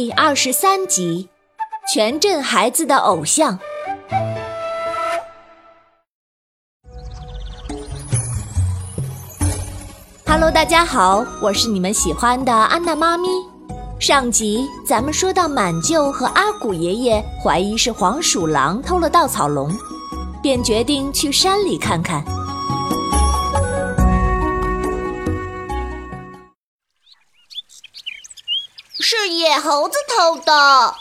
第二十三集，全镇孩子的偶像。Hello，大家好，我是你们喜欢的安娜妈咪。上集咱们说到满舅和阿古爷爷怀疑是黄鼠狼偷了稻草龙，便决定去山里看看。野猴子偷的，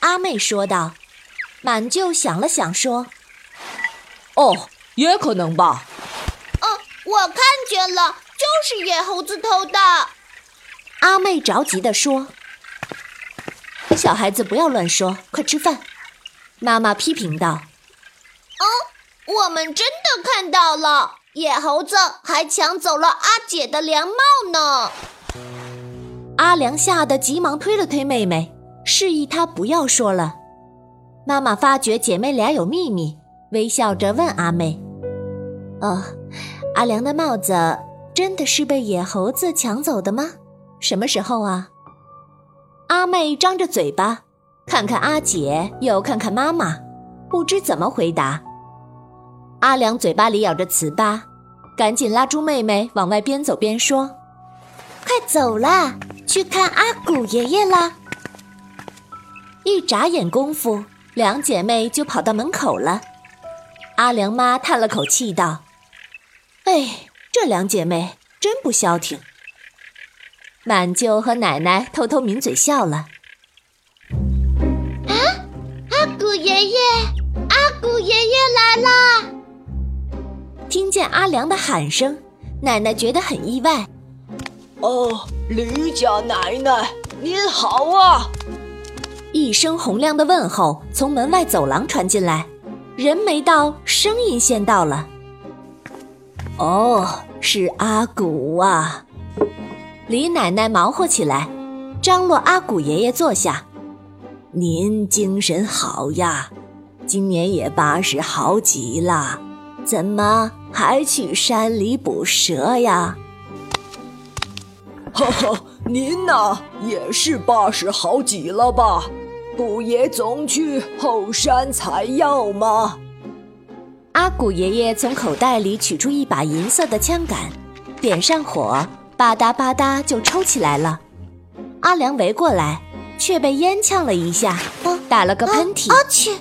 阿妹说道。满舅想了想说：“哦，也可能吧。”“哦，我看见了，就是野猴子偷的。”阿妹着急地说：“小孩子不要乱说，快吃饭。”妈妈批评道：“哦，我们真的看到了，野猴子还抢走了阿姐的凉帽呢。”阿良吓得急忙推了推妹妹，示意她不要说了。妈妈发觉姐妹俩有秘密，微笑着问阿妹：“哦，阿良的帽子真的是被野猴子抢走的吗？什么时候啊？”阿妹张着嘴巴，看看阿姐，又看看妈妈，不知怎么回答。阿良嘴巴里咬着糍粑，赶紧拉住妹妹往外边走边说：“快走啦！”去看阿古爷爷啦！一眨眼功夫，两姐妹就跑到门口了。阿良妈叹了口气道：“哎，这两姐妹真不消停。”满舅和奶奶偷偷抿嘴笑了。啊！阿古爷爷，阿古爷爷来啦！听见阿良的喊声，奶奶觉得很意外。哦。李家奶奶，您好啊！一声洪亮的问候从门外走廊传进来，人没到，声音先到了。哦，是阿古啊！李奶奶忙活起来，张罗阿古爷爷坐下。您精神好呀，今年也八十好几了，怎么还去山里捕蛇呀？哈哈，您呐也是八十好几了吧？不也总去后山采药吗？阿古爷爷从口袋里取出一把银色的枪杆，点上火，吧嗒吧嗒就抽起来了。阿良围过来，却被烟呛了一下，打了个喷嚏。阿切！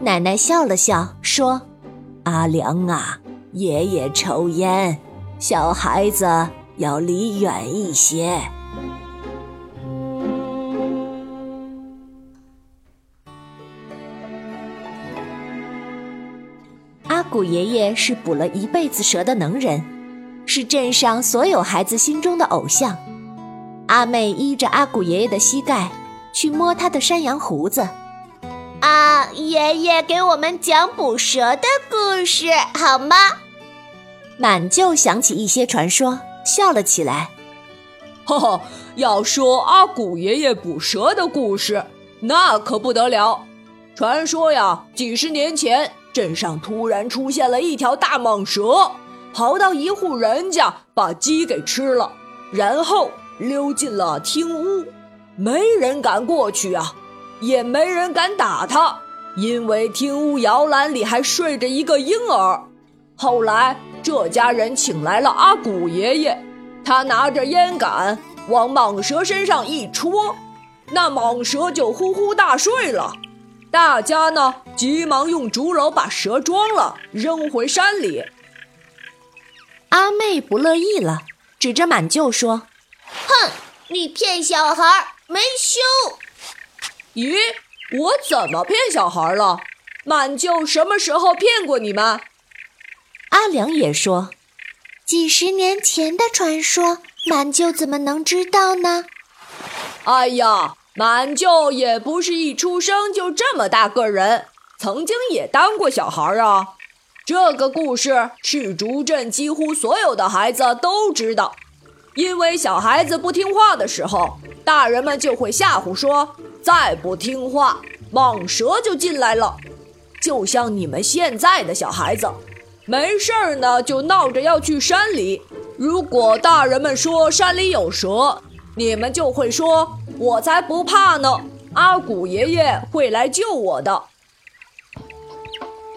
奶奶笑了笑说：“阿良啊，爷爷抽烟，小孩子。”要离远一些。阿古爷爷是捕了一辈子蛇的能人，是镇上所有孩子心中的偶像。阿妹依着阿古爷爷的膝盖去摸他的山羊胡子。啊，爷爷给我们讲捕蛇的故事好吗？满就想起一些传说。笑了起来，哈哈！要说阿古爷爷捕蛇的故事，那可不得了。传说呀，几十年前镇上突然出现了一条大蟒蛇，跑到一户人家把鸡给吃了，然后溜进了厅屋，没人敢过去啊，也没人敢打它，因为厅屋摇篮里还睡着一个婴儿。后来。这家人请来了阿古爷爷，他拿着烟杆往蟒蛇身上一戳，那蟒蛇就呼呼大睡了。大家呢急忙用竹篓把蛇装了，扔回山里。阿妹不乐意了，指着满舅说：“哼，你骗小孩没羞！”咦，我怎么骗小孩了？满舅什么时候骗过你们？阿良也说：“几十年前的传说，满舅怎么能知道呢？”哎呀，满舅也不是一出生就这么大个人，曾经也当过小孩儿啊。这个故事是竹镇几乎所有的孩子都知道，因为小孩子不听话的时候，大人们就会吓唬说：“再不听话，蟒蛇就进来了。”就像你们现在的小孩子。没事儿呢，就闹着要去山里。如果大人们说山里有蛇，你们就会说：“我才不怕呢，阿古爷爷会来救我的。”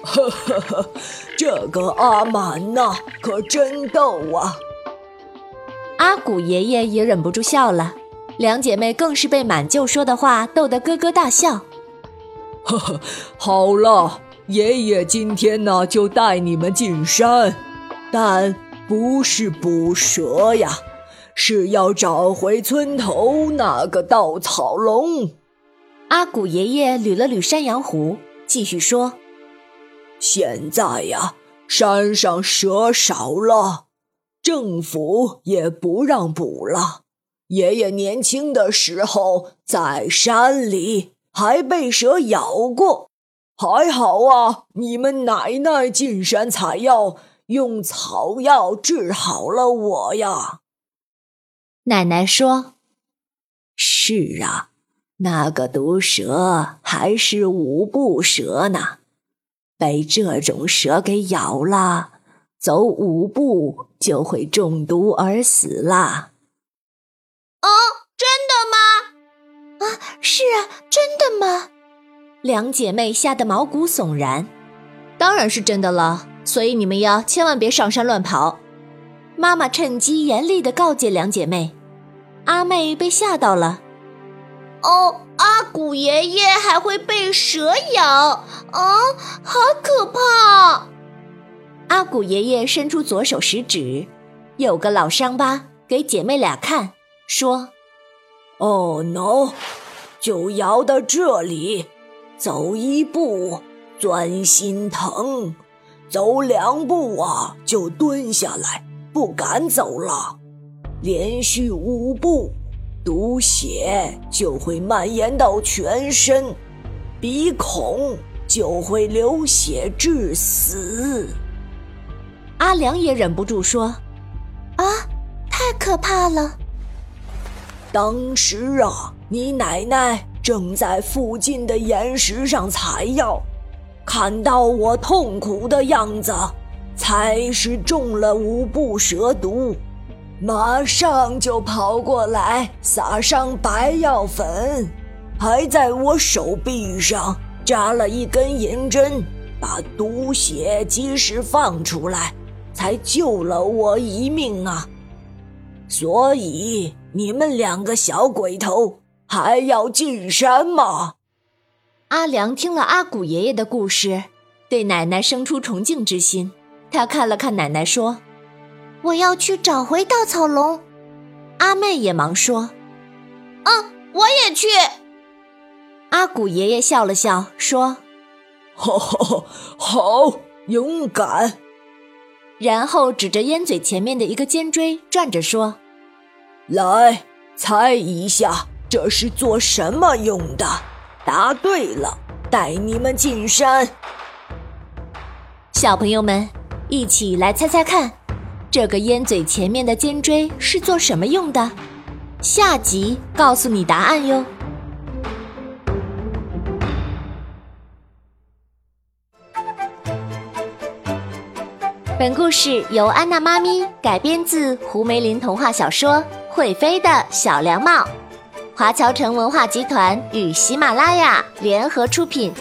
呵呵呵，这个阿满呐，可真逗啊！阿古爷爷也忍不住笑了，两姐妹更是被满舅说的话逗得咯咯大笑。呵呵，好了，爷爷今天呢就带你们进山，但不是捕蛇呀，是要找回村头那个稻草龙。阿古爷爷捋了捋山羊胡，继续说。现在呀，山上蛇少了，政府也不让捕了。爷爷年轻的时候在山里还被蛇咬过，还好啊，你们奶奶进山采药，用草药治好了我呀。奶奶说：“是啊，那个毒蛇还是五步蛇呢。”被这种蛇给咬了，走五步就会中毒而死啦！啊，真的吗？啊，是啊，真的吗？两姐妹吓得毛骨悚然。当然是真的了，所以你们要千万别上山乱跑。妈妈趁机严厉的告诫两姐妹。阿妹被吓到了。哦。阿古爷爷还会被蛇咬啊，好可怕！阿古爷爷伸出左手食指，有个老伤疤，给姐妹俩看，说：“哦，no，就摇到这里，走一步钻心疼，走两步啊就蹲下来，不敢走了，连续五步。”毒血就会蔓延到全身，鼻孔就会流血致死。阿良也忍不住说：“啊，太可怕了！”当时啊，你奶奶正在附近的岩石上采药，看到我痛苦的样子，才是中了五步蛇毒。马上就跑过来，撒上白药粉，还在我手臂上扎了一根银针，把毒血及时放出来，才救了我一命啊！所以你们两个小鬼头还要进山吗？阿良听了阿古爷爷的故事，对奶奶生出崇敬之心。他看了看奶奶，说。我要去找回稻草龙，阿妹也忙说：“嗯，我也去。”阿古爷爷笑了笑说：“好，好好，勇敢。”然后指着烟嘴前面的一个尖锥，转着说：“来，猜一下这是做什么用的？答对了，带你们进山。”小朋友们，一起来猜猜看。这个烟嘴前面的尖锥是做什么用的？下集告诉你答案哟。本故事由安娜妈咪改编自胡梅林童话小说《会飞的小凉帽》，华侨城文化集团与喜马拉雅联合出品。